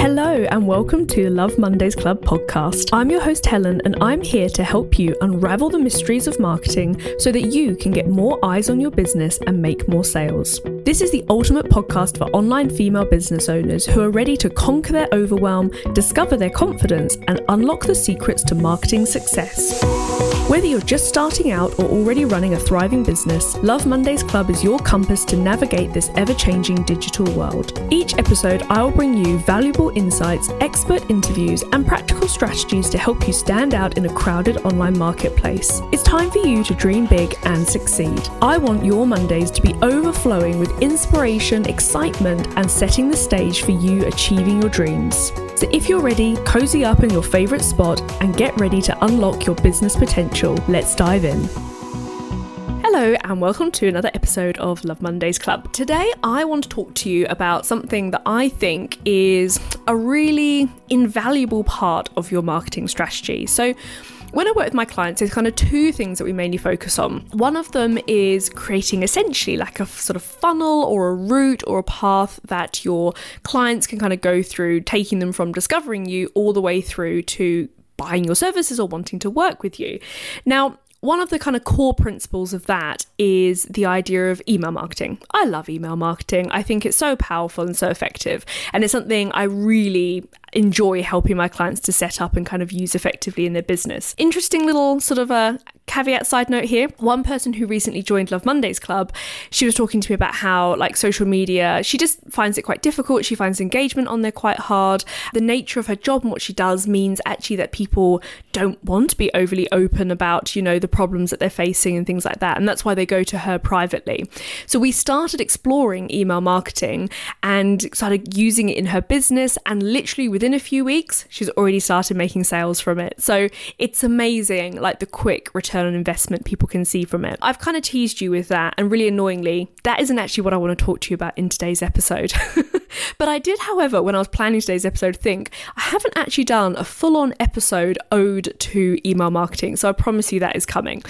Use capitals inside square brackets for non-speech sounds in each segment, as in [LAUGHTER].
Hello, and welcome to Love Mondays Club podcast. I'm your host, Helen, and I'm here to help you unravel the mysteries of marketing so that you can get more eyes on your business and make more sales. This is the ultimate podcast for online female business owners who are ready to conquer their overwhelm, discover their confidence, and unlock the secrets to marketing success. Whether you're just starting out or already running a thriving business, Love Mondays Club is your compass to navigate this ever changing digital world. Each episode, I'll bring you valuable insights, expert interviews, and practical strategies to help you stand out in a crowded online marketplace. It's time for you to dream big and succeed. I want your Mondays to be overflowing with inspiration, excitement, and setting the stage for you achieving your dreams. So if you're ready, cozy up in your favourite spot and get ready to unlock your business potential. Let's dive in. Hello, and welcome to another episode of Love Mondays Club. Today, I want to talk to you about something that I think is a really invaluable part of your marketing strategy. So, when I work with my clients, there's kind of two things that we mainly focus on. One of them is creating essentially like a sort of funnel or a route or a path that your clients can kind of go through, taking them from discovering you all the way through to buying your services or wanting to work with you. Now, one of the kind of core principles of that is the idea of email marketing. I love email marketing. I think it's so powerful and so effective. And it's something I really enjoy helping my clients to set up and kind of use effectively in their business. Interesting little sort of a caveat side note here one person who recently joined love mondays club she was talking to me about how like social media she just finds it quite difficult she finds engagement on there quite hard. The nature of her job and what she does means actually that people don't want to be overly open about you know the problems that they're facing and things like that and that's why they go to her privately. So we started exploring email marketing and started using it in her business and literally within a few weeks she's already started making sales from it. So it's amazing like the quick return return on investment people can see from it. I've kind of teased you with that, and really annoyingly, that isn't actually what I want to talk to you about in today's episode. [LAUGHS] but I did, however, when I was planning today's episode, think I haven't actually done a full on episode ode to email marketing, so I promise you that is coming.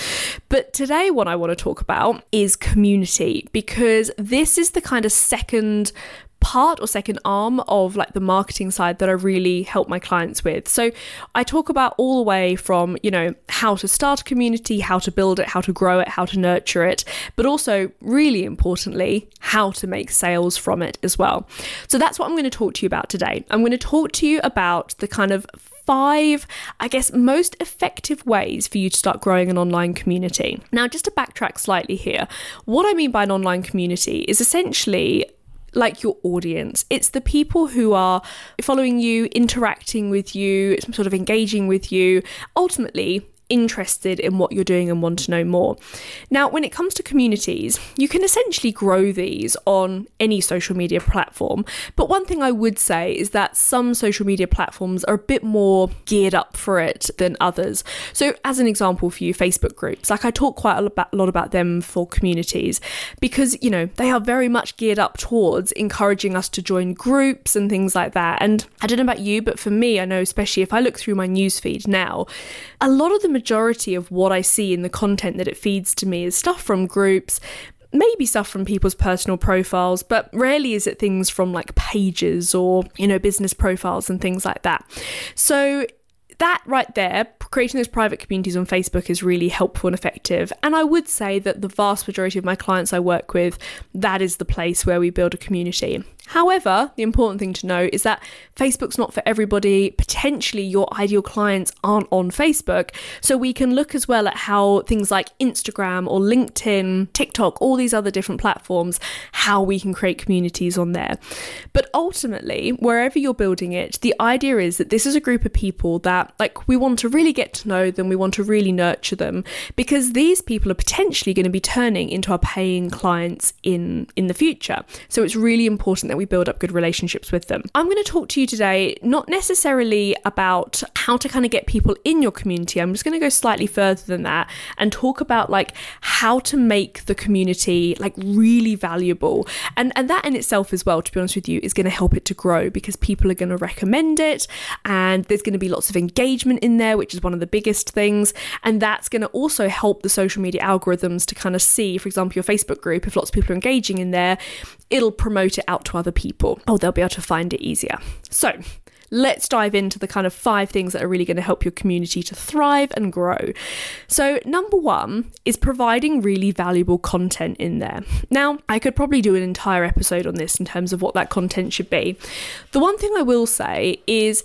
But today, what I want to talk about is community because this is the kind of second part or second arm of like the marketing side that I really help my clients with. So I talk about all the way from, you know, how to start a community, how to build it, how to grow it, how to nurture it, but also really importantly, how to make sales from it as well. So that's what I'm going to talk to you about today. I'm going to talk to you about the kind of five, I guess, most effective ways for you to start growing an online community. Now, just to backtrack slightly here, what I mean by an online community is essentially like your audience. It's the people who are following you, interacting with you, sort of engaging with you. Ultimately, interested in what you're doing and want to know more. Now, when it comes to communities, you can essentially grow these on any social media platform. But one thing I would say is that some social media platforms are a bit more geared up for it than others. So, as an example for you, Facebook groups, like I talk quite a lot about them for communities because, you know, they are very much geared up towards encouraging us to join groups and things like that. And I don't know about you, but for me, I know especially if I look through my newsfeed now, a lot of the majority of what I see in the content that it feeds to me is stuff from groups, maybe stuff from people's personal profiles, but rarely is it things from like pages or, you know, business profiles and things like that. So that right there, creating those private communities on Facebook is really helpful and effective. And I would say that the vast majority of my clients I work with, that is the place where we build a community. However, the important thing to know is that Facebook's not for everybody. Potentially, your ideal clients aren't on Facebook. So, we can look as well at how things like Instagram or LinkedIn, TikTok, all these other different platforms, how we can create communities on there. But ultimately, wherever you're building it, the idea is that this is a group of people that, like, we want to really get to know them, we want to really nurture them, because these people are potentially going to be turning into our paying clients in, in the future. So, it's really important that we build up good relationships with them. I'm going to talk to you today not necessarily about how to kind of get people in your community. I'm just going to go slightly further than that and talk about like how to make the community like really valuable. And and that in itself as well, to be honest with you, is going to help it to grow because people are going to recommend it and there's going to be lots of engagement in there, which is one of the biggest things. And that's going to also help the social media algorithms to kind of see, for example, your Facebook group, if lots of people are engaging in there, it'll promote it out to other other people, oh, they'll be able to find it easier. So, let's dive into the kind of five things that are really going to help your community to thrive and grow. So, number one is providing really valuable content in there. Now, I could probably do an entire episode on this in terms of what that content should be. The one thing I will say is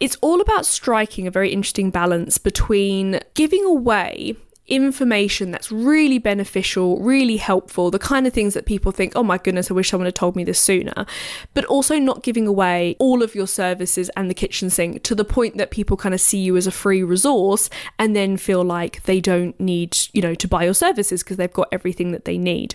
it's all about striking a very interesting balance between giving away information that's really beneficial, really helpful, the kind of things that people think, oh my goodness, I wish someone had told me this sooner, but also not giving away all of your services and the kitchen sink to the point that people kind of see you as a free resource and then feel like they don't need, you know, to buy your services because they've got everything that they need.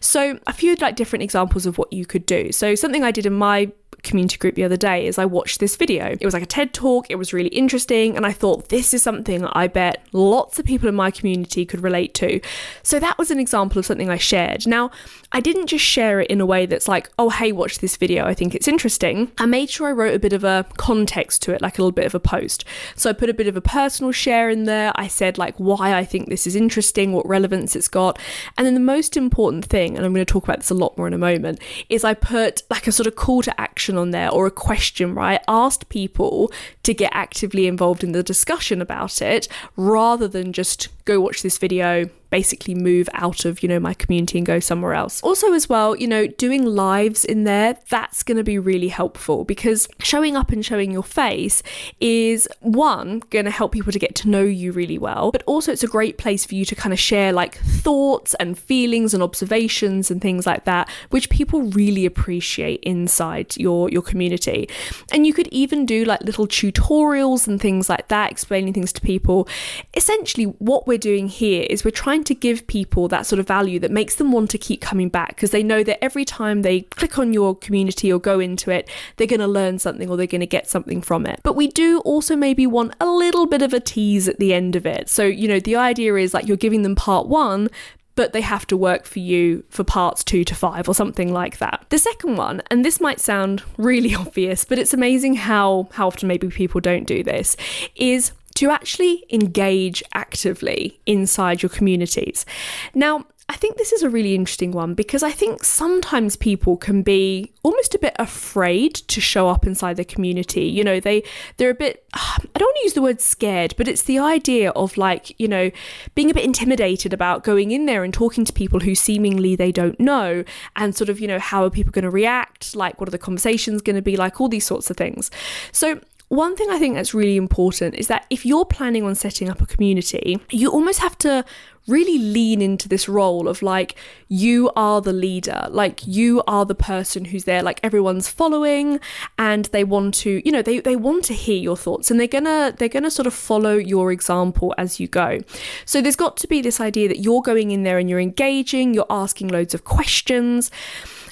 So, a few like different examples of what you could do. So, something I did in my community group the other day is I watched this video. It was like a TED talk, it was really interesting, and I thought this is something I bet lots of people in my community could relate to. So that was an example of something I shared. Now, I didn't just share it in a way that's like, oh, hey, watch this video, I think it's interesting. I made sure I wrote a bit of a context to it, like a little bit of a post. So I put a bit of a personal share in there. I said, like, why I think this is interesting, what relevance it's got. And then the most important thing, and I'm going to talk about this a lot more in a moment, is I put like a sort of call to action on there or a question, right? Asked people to get actively involved in the discussion about it rather than just go watch this video basically move out of, you know, my community and go somewhere else. Also, as well, you know, doing lives in there, that's going to be really helpful because showing up and showing your face is one, going to help people to get to know you really well, but also it's a great place for you to kind of share like thoughts and feelings and observations and things like that, which people really appreciate inside your, your community. And you could even do like little tutorials and things like that, explaining things to people. Essentially, what we're doing here is we're trying to give people that sort of value that makes them want to keep coming back because they know that every time they click on your community or go into it, they're going to learn something or they're going to get something from it. But we do also maybe want a little bit of a tease at the end of it. So, you know, the idea is like you're giving them part one, but they have to work for you for parts two to five or something like that. The second one, and this might sound [LAUGHS] really obvious, but it's amazing how, how often maybe people don't do this, is to actually engage actively inside your communities. Now, I think this is a really interesting one because I think sometimes people can be almost a bit afraid to show up inside the community. You know, they they're a bit [SIGHS] I don't want to use the word scared, but it's the idea of like, you know, being a bit intimidated about going in there and talking to people who seemingly they don't know and sort of, you know, how are people going to react? Like what are the conversations going to be like? All these sorts of things. So one thing I think that's really important is that if you're planning on setting up a community, you almost have to really lean into this role of like you are the leader like you are the person who's there like everyone's following and they want to you know they, they want to hear your thoughts and they're gonna they're gonna sort of follow your example as you go. So there's got to be this idea that you're going in there and you're engaging you're asking loads of questions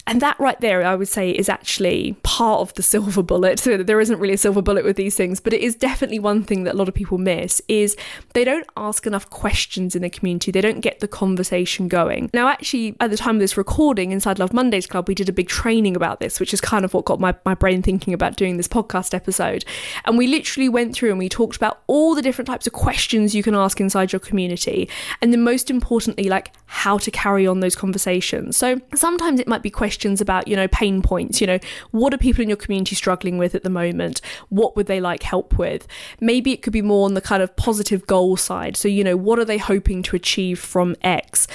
and that right there, I would say, is actually part of the [LAUGHS] silver bullet. So there isn't really a silver bullet with these things, but it is definitely one thing that a lot of people miss is they don't ask enough questions in the community. They don't get the conversation going. Now, actually, at the time of this recording, inside Love Mondays Club, we did a big training about this, which is kind of what got my, my brain thinking about doing this podcast episode. And we literally went through and we talked about all the different types of questions you can ask inside your community. And then most importantly, like how to carry on those conversations. So sometimes it might be questions questions about, you know, pain points. You know, what are people in your community struggling with at the moment? What would they like help with? Maybe it could be more on the kind of positive goal side. So, you know, what are they hoping to achieve from X?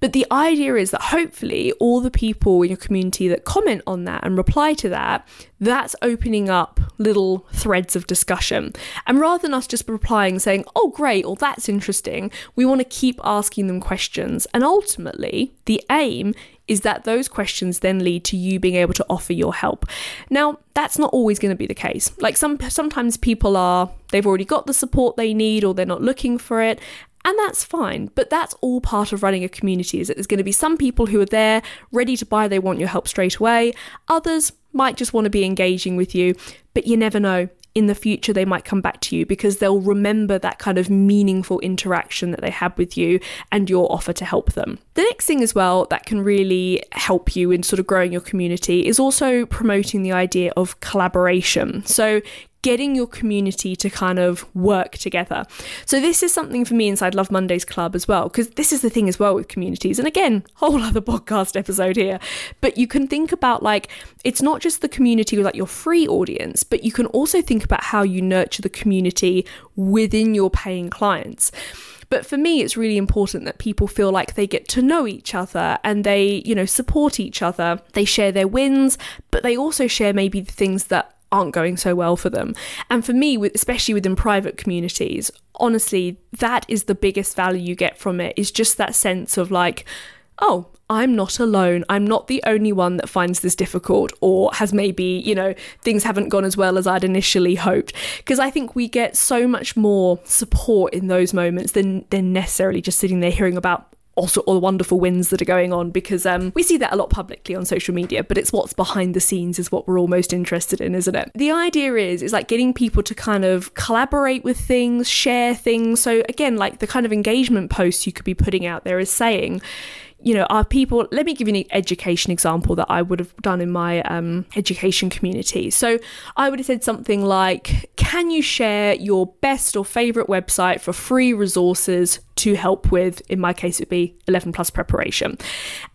But the idea is that hopefully all the people in your community that comment on that and reply to that, that's opening up little threads of discussion. And rather than us just replying saying, oh, great, or that's interesting, we want to keep asking them questions. And ultimately, the aim is that those questions then lead to you being able to offer your help. Now, that's not always going to be the case. Like some sometimes people are they've already got the support they need or they're not looking for it, and that's fine, but that's all part of running a community. Is that there's going to be some people who are there, ready to buy, they want your help straight away. Others might just want to be engaging with you, but you never know in the future they might come back to you because they'll remember that kind of meaningful interaction that they had with you and your offer to help them. The next thing as well that can really help you in sort of growing your community is also promoting the idea of collaboration. So getting your community to kind of work together. So this is something for me inside Love Mondays Club as well, because this is the thing as well with communities. And again, [LAUGHS] whole other podcast episode here. But you can think about like it's not just the community with like your free audience, but you can also think about how you nurture the community within your paying clients. But for me, it's really important that people feel like they get to know each other and they, you know, support each other. They share their wins, but they also share maybe the things that aren't going so well for them. And for me, especially within private communities, honestly, that is the biggest value you get from it is just that sense of like, oh, I'm not alone. I'm not the only one that finds this difficult or has maybe, you know, things haven't gone as well as I'd initially hoped. Because I think we get so much more support in those moments than, than necessarily just sitting there hearing about also all the wonderful wins that are going on because um, we see that a lot publicly on social media but it's what's behind the scenes is what we're all most interested in isn't it the idea is is like getting people to kind of collaborate with things share things so again like the kind of engagement posts you could be putting out there is saying you know, are people, let me give you an education example that I would have done in my um, education community. So I would have said something like, can you share your best or favorite website for free resources to help with, in my case, it would be 11 plus preparation.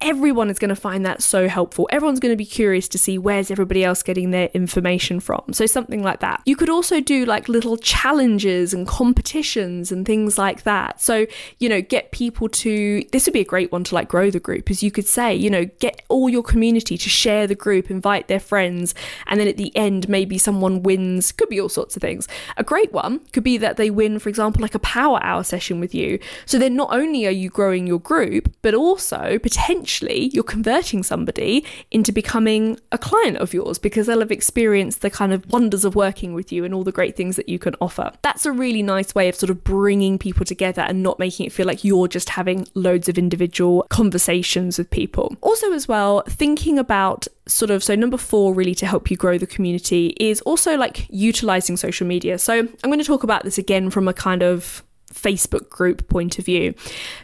Everyone is going to find that so helpful. Everyone's going to be curious to see where's everybody else getting their information from. So, something like that. You could also do like little challenges and competitions and things like that. So, you know, get people to, this would be a great one to like grow the group, as you could say, you know, get all your community to share the group, invite their friends, and then at the end, maybe someone wins, could be all sorts of things. A great one could be that they win, for example, like a power hour session with you so then not only are you growing your group, but also potentially you're converting somebody into becoming a client of yours because they'll have experienced the kind of wonders of working with you and all the great things that you can offer. That's a really nice way of sort of bringing people together and not making it feel like you're just having loads of individual conversations with people. Also, as well, thinking about sort of so number four really to help you grow the community is also like utilizing social media so i'm going to talk about this again from a kind of Facebook group point of view.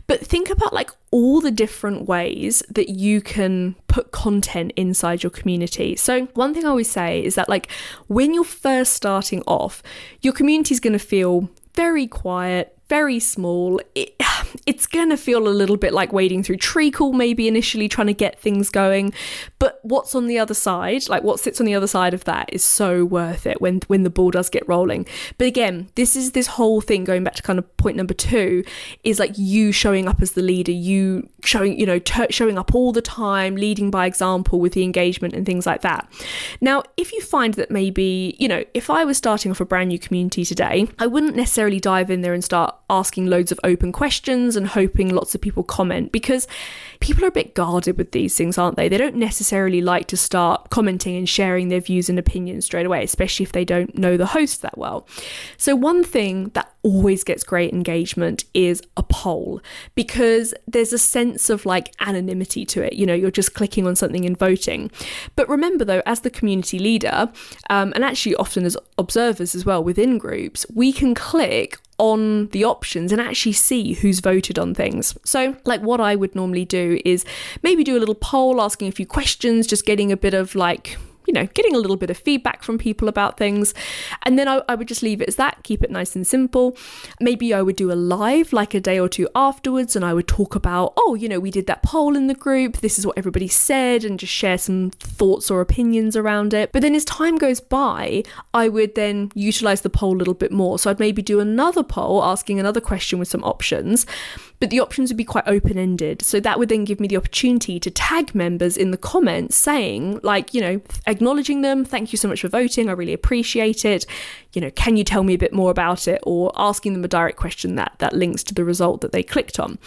But think about like all the different ways that you can put content inside your community. So, one thing I always say is that like when you're first starting off, your community is going to feel very quiet, very small. It, [SIGHS] it's going to feel a little bit like wading through treacle, maybe initially trying to get things going. But what's on the other side, like what sits on the other side of that, is so worth it when when the ball does get rolling. But again, this is this whole thing going back to kind of point number two is like you showing up as the leader, you showing you know t- showing up all the time, leading by example with the engagement and things like that. Now, if you find that maybe you know if I was starting off a brand new community today, I wouldn't necessarily dive in there and start asking loads of open questions and hoping lots of people comment because people are a bit guarded with these things, aren't they? They don't necessarily like to start commenting and sharing their views and opinions straight away, especially if they don't know the host that well. So, one thing that always gets great engagement is a poll because there's a sense of like anonymity to it. You know, you're just clicking on something and voting. But remember, though, as the community leader, um, and actually often as observers as well within groups, we can click on the options and actually see who's voted on things. So, like, what I would normally do is maybe do a little poll asking a few questions, just getting a bit of like you know, getting a little bit of feedback from people about things. And then I, I, would just leave it as that, keep it nice and simple. Maybe I would do a live like a day or two afterwards and I would talk about, oh, you know, we did that poll in the group, this is what everybody said, and just share some thoughts or opinions around it. But then as time goes by, I would then utilize the poll a little bit more. So I'd maybe do another poll asking another question with some options but the options would be quite open ended. So that would then give me the opportunity to tag members in the comments saying, like, you know, acknowledging them, thank you so much for voting, I really appreciate it. You know, can you tell me a bit more about it? Or asking them a direct question that that links to the result that they clicked on.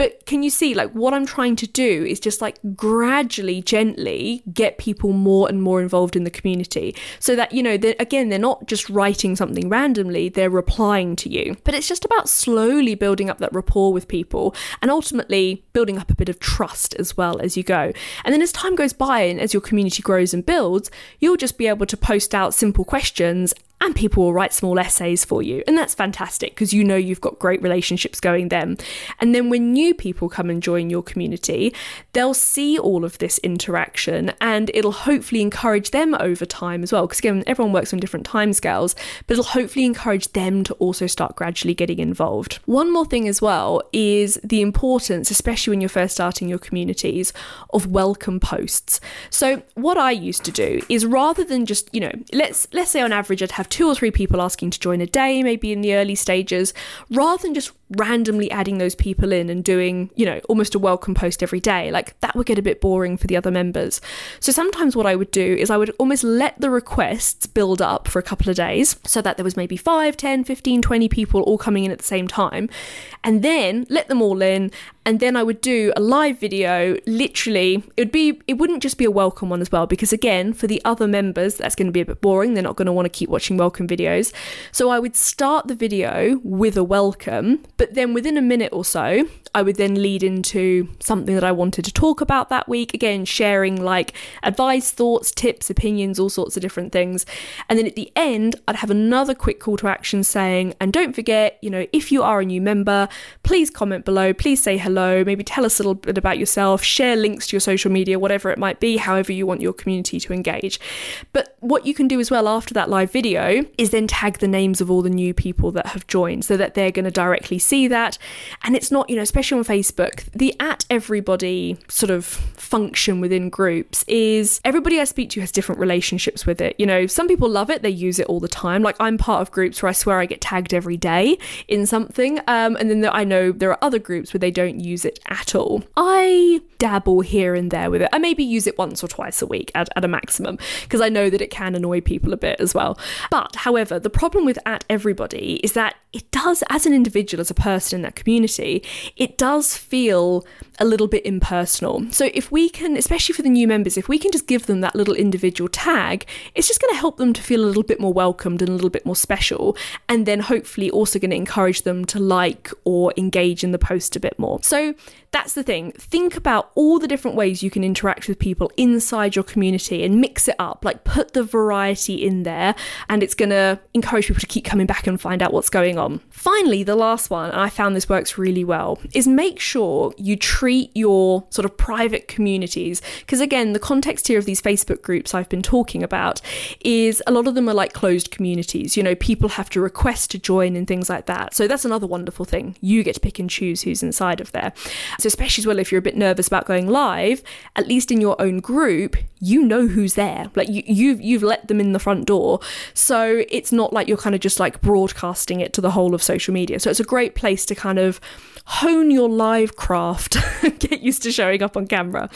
But can you see, like, what I'm trying to do is just like gradually, gently get people more and more involved in the community so that, you know, they're, again, they're not just writing something randomly, they're replying to you. But it's just about slowly building up that rapport with people and ultimately building up a bit of trust as well as you go. And then as time goes by and as your community grows and builds, you'll just be able to post out simple questions and people will write small essays for you. And that's fantastic because you know you've got great relationships going then. And then when new people come and join your community, they'll see all of this interaction and it'll hopefully encourage them over time as well. Because again, everyone works on different timescales, but it'll hopefully encourage them to also start gradually getting involved. One more thing as well is the importance, especially when you're first starting your communities, of welcome posts. So what I used to do is rather than just, you know, let's let's say on average I'd have two or three people asking to join a day, maybe in the early stages, rather than just randomly adding those people in and doing, you know, almost a welcome post every day, like that would get a bit boring for the other members. So sometimes what I would do is I would almost let the requests build up for a couple of days so that there was maybe 5, 10, 15, 20 people all coming in at the same time, and then let them all in and then I would do a live video. Literally, it would be it wouldn't just be a welcome one as well because again, for the other members, that's going to be a bit boring. They're not going to want to keep watching welcome videos. So I would start the video with a welcome, but then within a minute or so, I would then lead into something that I wanted to talk about that week. Again, sharing like advice, thoughts, tips, opinions, all sorts of different things. And then at the end, I'd have another quick call to action saying, and don't forget, you know, if you are a new member, please comment below, please say hello, maybe tell us a little bit about yourself, share links to your social media, whatever it might be, however you want your community to engage. But what you can do as well after that live video is then tag the names of all the new people that have joined so that they're going to directly see that. And it's not, you know, especially on Facebook, the at everybody sort of function within groups is everybody I speak to has different relationships with it. You know, some people love it, they use it all the time. Like I'm part of groups where I swear I get tagged every day in something. Um, and then I know there are other groups where they don't use it at all. I dabble here and there with it. I maybe use it once or twice a week at, at a maximum because I know that it can annoy people a bit as well. But however, the problem with at everybody is that it does, as an individual, as a person in that community, it does feel a little bit impersonal. So if we can, especially for the new members, if we can just give them that little individual tag, it's just going to help them to feel a little bit more welcomed and a little bit more special. And then hopefully also going to encourage them to like or engage in the post a bit more. So that's the thing. Think about all the different ways you can interact with people inside your community and mix it up. Like put the variety in there, and it's going to encourage people to keep coming back and find out what's going on. Finally, the last one, and I found this works really well, is make sure you treat your sort of private communities. Because again, the context here of these Facebook groups I've been talking about is a lot of them are like closed communities. You know, people have to request to join and things like that. So that's another wonderful thing. You get to pick and choose who's inside of there. So, especially as well, if you're a bit nervous about going live, at least in your own group, you know who's there. Like you, you've you've let them in the front door, so it's not like you're kind of just like broadcasting it to the whole of social media. So it's a great place to kind of hone your live craft, [LAUGHS] get used to showing up on camera.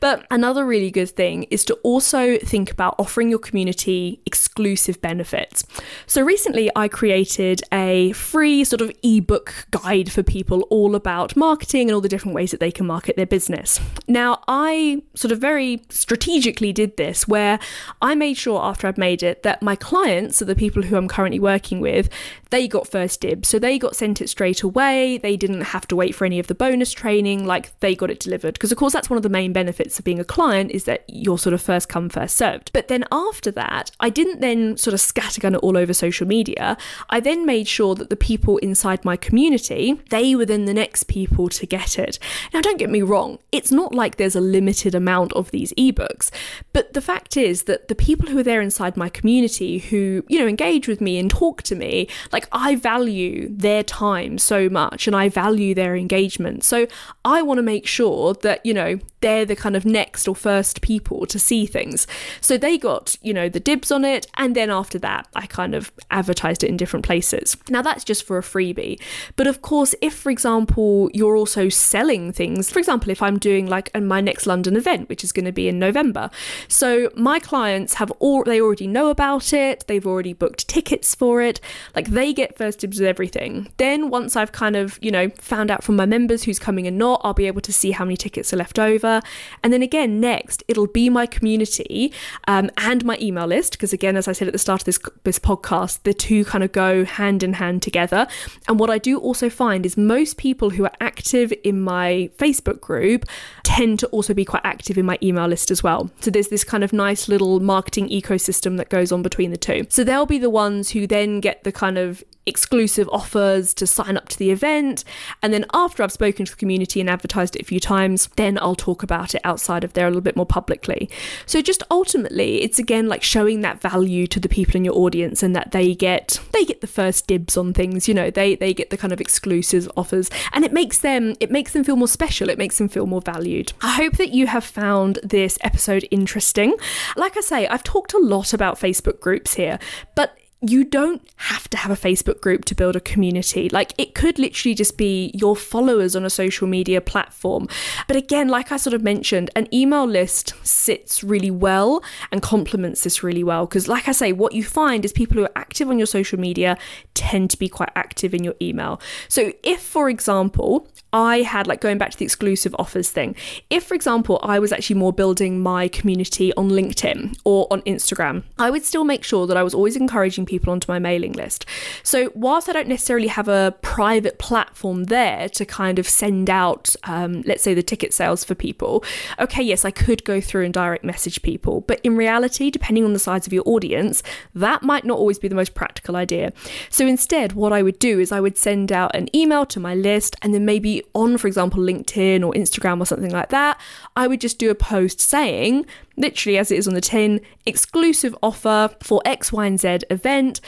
But another really good thing is to also think about offering your community exclusive benefits. So recently I created a free sort of ebook guide for people all about marketing and all the different ways that they can market their business. Now, I sort of very strategically did this where I made sure after I'd made it that my clients, so the people who I'm currently working with, they got first dibs. So they got sent it straight away. They didn't have to wait for any of the bonus training, like they got it delivered. Because, of course, that's one of the main benefits of being a client is that you're sort of first come, first served. But then after that, I didn't then sort of scattergun it all over social media. I then made sure that the people inside my community, they were then the next people to get it. Now, don't get me wrong, it's not like there's a limited amount of these ebooks, but the fact is that the people who are there inside my community who, you know, engage with me and talk to me, like I value their time so much and I value their engagement. So I want to make sure that, you know, they're the kind of next or first people to see things. So they got, you know, the dibs on it. And then after that, I kind of advertised it in different places. Now that's just for a freebie. But of course, if, for example, you're also selling things, for example, if I'm doing like my next London event, which is going to be in November. So my clients have all, they already know about it. They've already booked tickets for it. Like they get first dibs with everything. Then once I've kind of, you know, found out from my members who's coming and not, I'll be able to see how many tickets are left over. And then again, next, it'll be my community um, and my email list. Because again, as I said at the start of this, this podcast, the two kind of go hand in hand together. And what I do also find is most people who are active in my Facebook group tend to also be quite active in my email list as well. So there's this kind of nice little marketing ecosystem that goes on between the two. So they'll be the ones who then get the kind of exclusive offers to sign up to the event. And then after I've spoken to the community and advertised it a few times, then I'll talk about it outside of there a little bit more publicly. So just ultimately, it's again like showing that value to the people in your audience and that they get they get the first dibs on things, you know, they they get the kind of exclusive offers and it makes them it makes them feel more special, it makes them feel more valued. I hope that you have found this episode interesting. Like I say, I've talked a lot about Facebook groups here, but you don't have to have a Facebook group to build a community. Like it could literally just be your followers on a social media platform. But again, like I sort of mentioned, an email list sits really well and complements this really well. Because, like I say, what you find is people who are active on your social media tend to be quite active in your email. So, if, for example, I had like going back to the exclusive offers thing. If, for example, I was actually more building my community on LinkedIn or on Instagram, I would still make sure that I was always encouraging people onto my mailing list. So, whilst I don't necessarily have a private platform there to kind of send out, um, let's say, the ticket sales for people, okay, yes, I could go through and direct message people. But in reality, depending on the size of your audience, that might not always be the most practical idea. So, instead, what I would do is I would send out an email to my list and then maybe on, for example, LinkedIn or Instagram or something like that, I would just do a post saying, literally as it is on the tin, exclusive offer for X, Y, and Z event.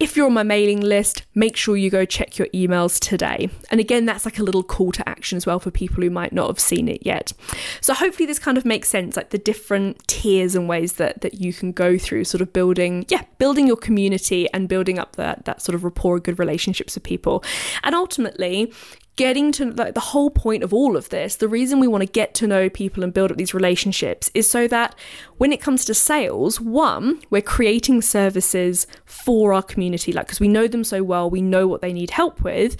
If you're on my mailing list, make sure you go check your emails today. And again, that's like a little call to action as well for people who might not have seen it yet. So hopefully this kind of makes sense, like the different tiers and ways that that you can go through sort of building, yeah, building your community and building up that that sort of rapport, good relationships with people. And ultimately, getting to like the whole point of all of this, the reason we want to get to know people and build up these relationships is so that when it comes to sales, one, we're creating services for our community, like because we know them so well, we know what they need help with.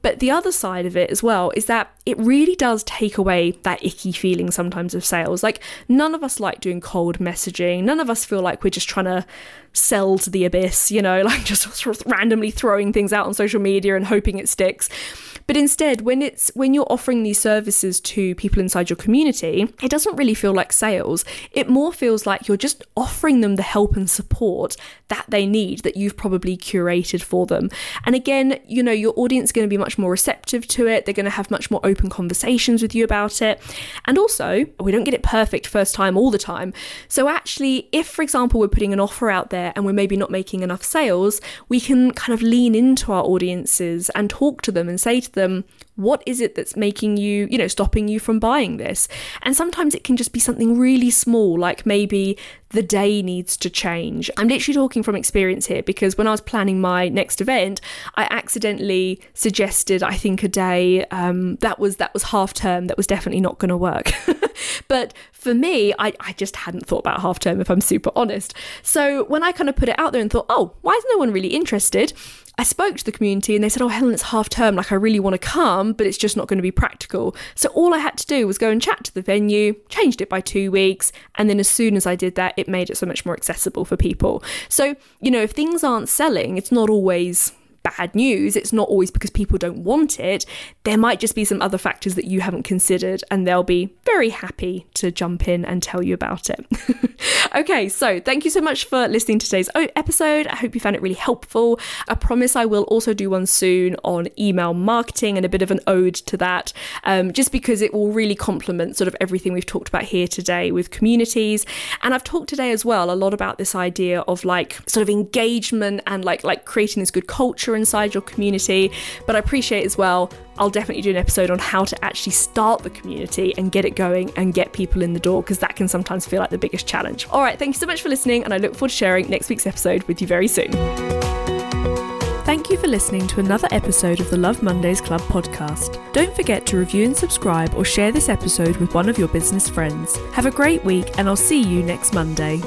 But the other side of it as well is that it really does take away that icky feeling sometimes of sales. Like none of us like doing cold messaging. None of us feel like we're just trying to sell to the abyss, you know, [LAUGHS] like just randomly throwing things out on social media and hoping it sticks. But instead, when it's when you're offering these services to people inside your community, it doesn't really feel like sales. It more feels like you're just offering them the help and support that they need that you've probably curated for them. And again, you know, your audience is going to be much more receptive to it. They're going to have much more open conversations with you about it. And also, we don't get it perfect first time all the time. So actually, if for example we're putting an offer out there and we're maybe not making enough sales, we can kind of lean into our audiences and talk to them and say to them them what is it that's making you, you know, stopping you from buying this? And sometimes it can just be something really small, like maybe the day needs to change. I'm literally talking from experience here because when I was planning my next event, I accidentally suggested, I think, a day um, that was that was half term that was definitely not going to work. [LAUGHS] but for me, I, I just hadn't thought about half term, if I'm super honest. So when I kind of put it out there and thought, oh, why is no one really interested? I spoke to the community and they said, Oh, Helen, it's half term. Like, I really want to come, but it's just not going to be practical. So, all I had to do was go and chat to the venue, changed it by two weeks. And then, as soon as I did that, it made it so much more accessible for people. So, you know, if things aren't selling, it's not always bad news. It's not always because people don't want it. There might just be some other factors that you haven't considered, and they'll be very happy to jump in and tell you about it. [LAUGHS] okay, so thank you so much for listening to today's episode. I hope you found it really helpful. I promise I will also do one soon on email marketing and a bit of an ode to that, um, just because it will really complement sort of everything we've talked about here today with communities. And I've talked today as well a lot about this idea of like sort of engagement and like like creating this good culture culture inside your community. But I appreciate as well, I'll definitely do an episode on how to actually start the community and get it going and get people in the door because that can sometimes feel like the biggest challenge. All right, thank you so much for listening, and I look forward to sharing next week's episode with you very soon. Thank you for listening to another episode of the Love Mondays Club podcast. Don't forget to review and subscribe or share this episode with one of your business friends. Have a great week, and I'll see you next Monday.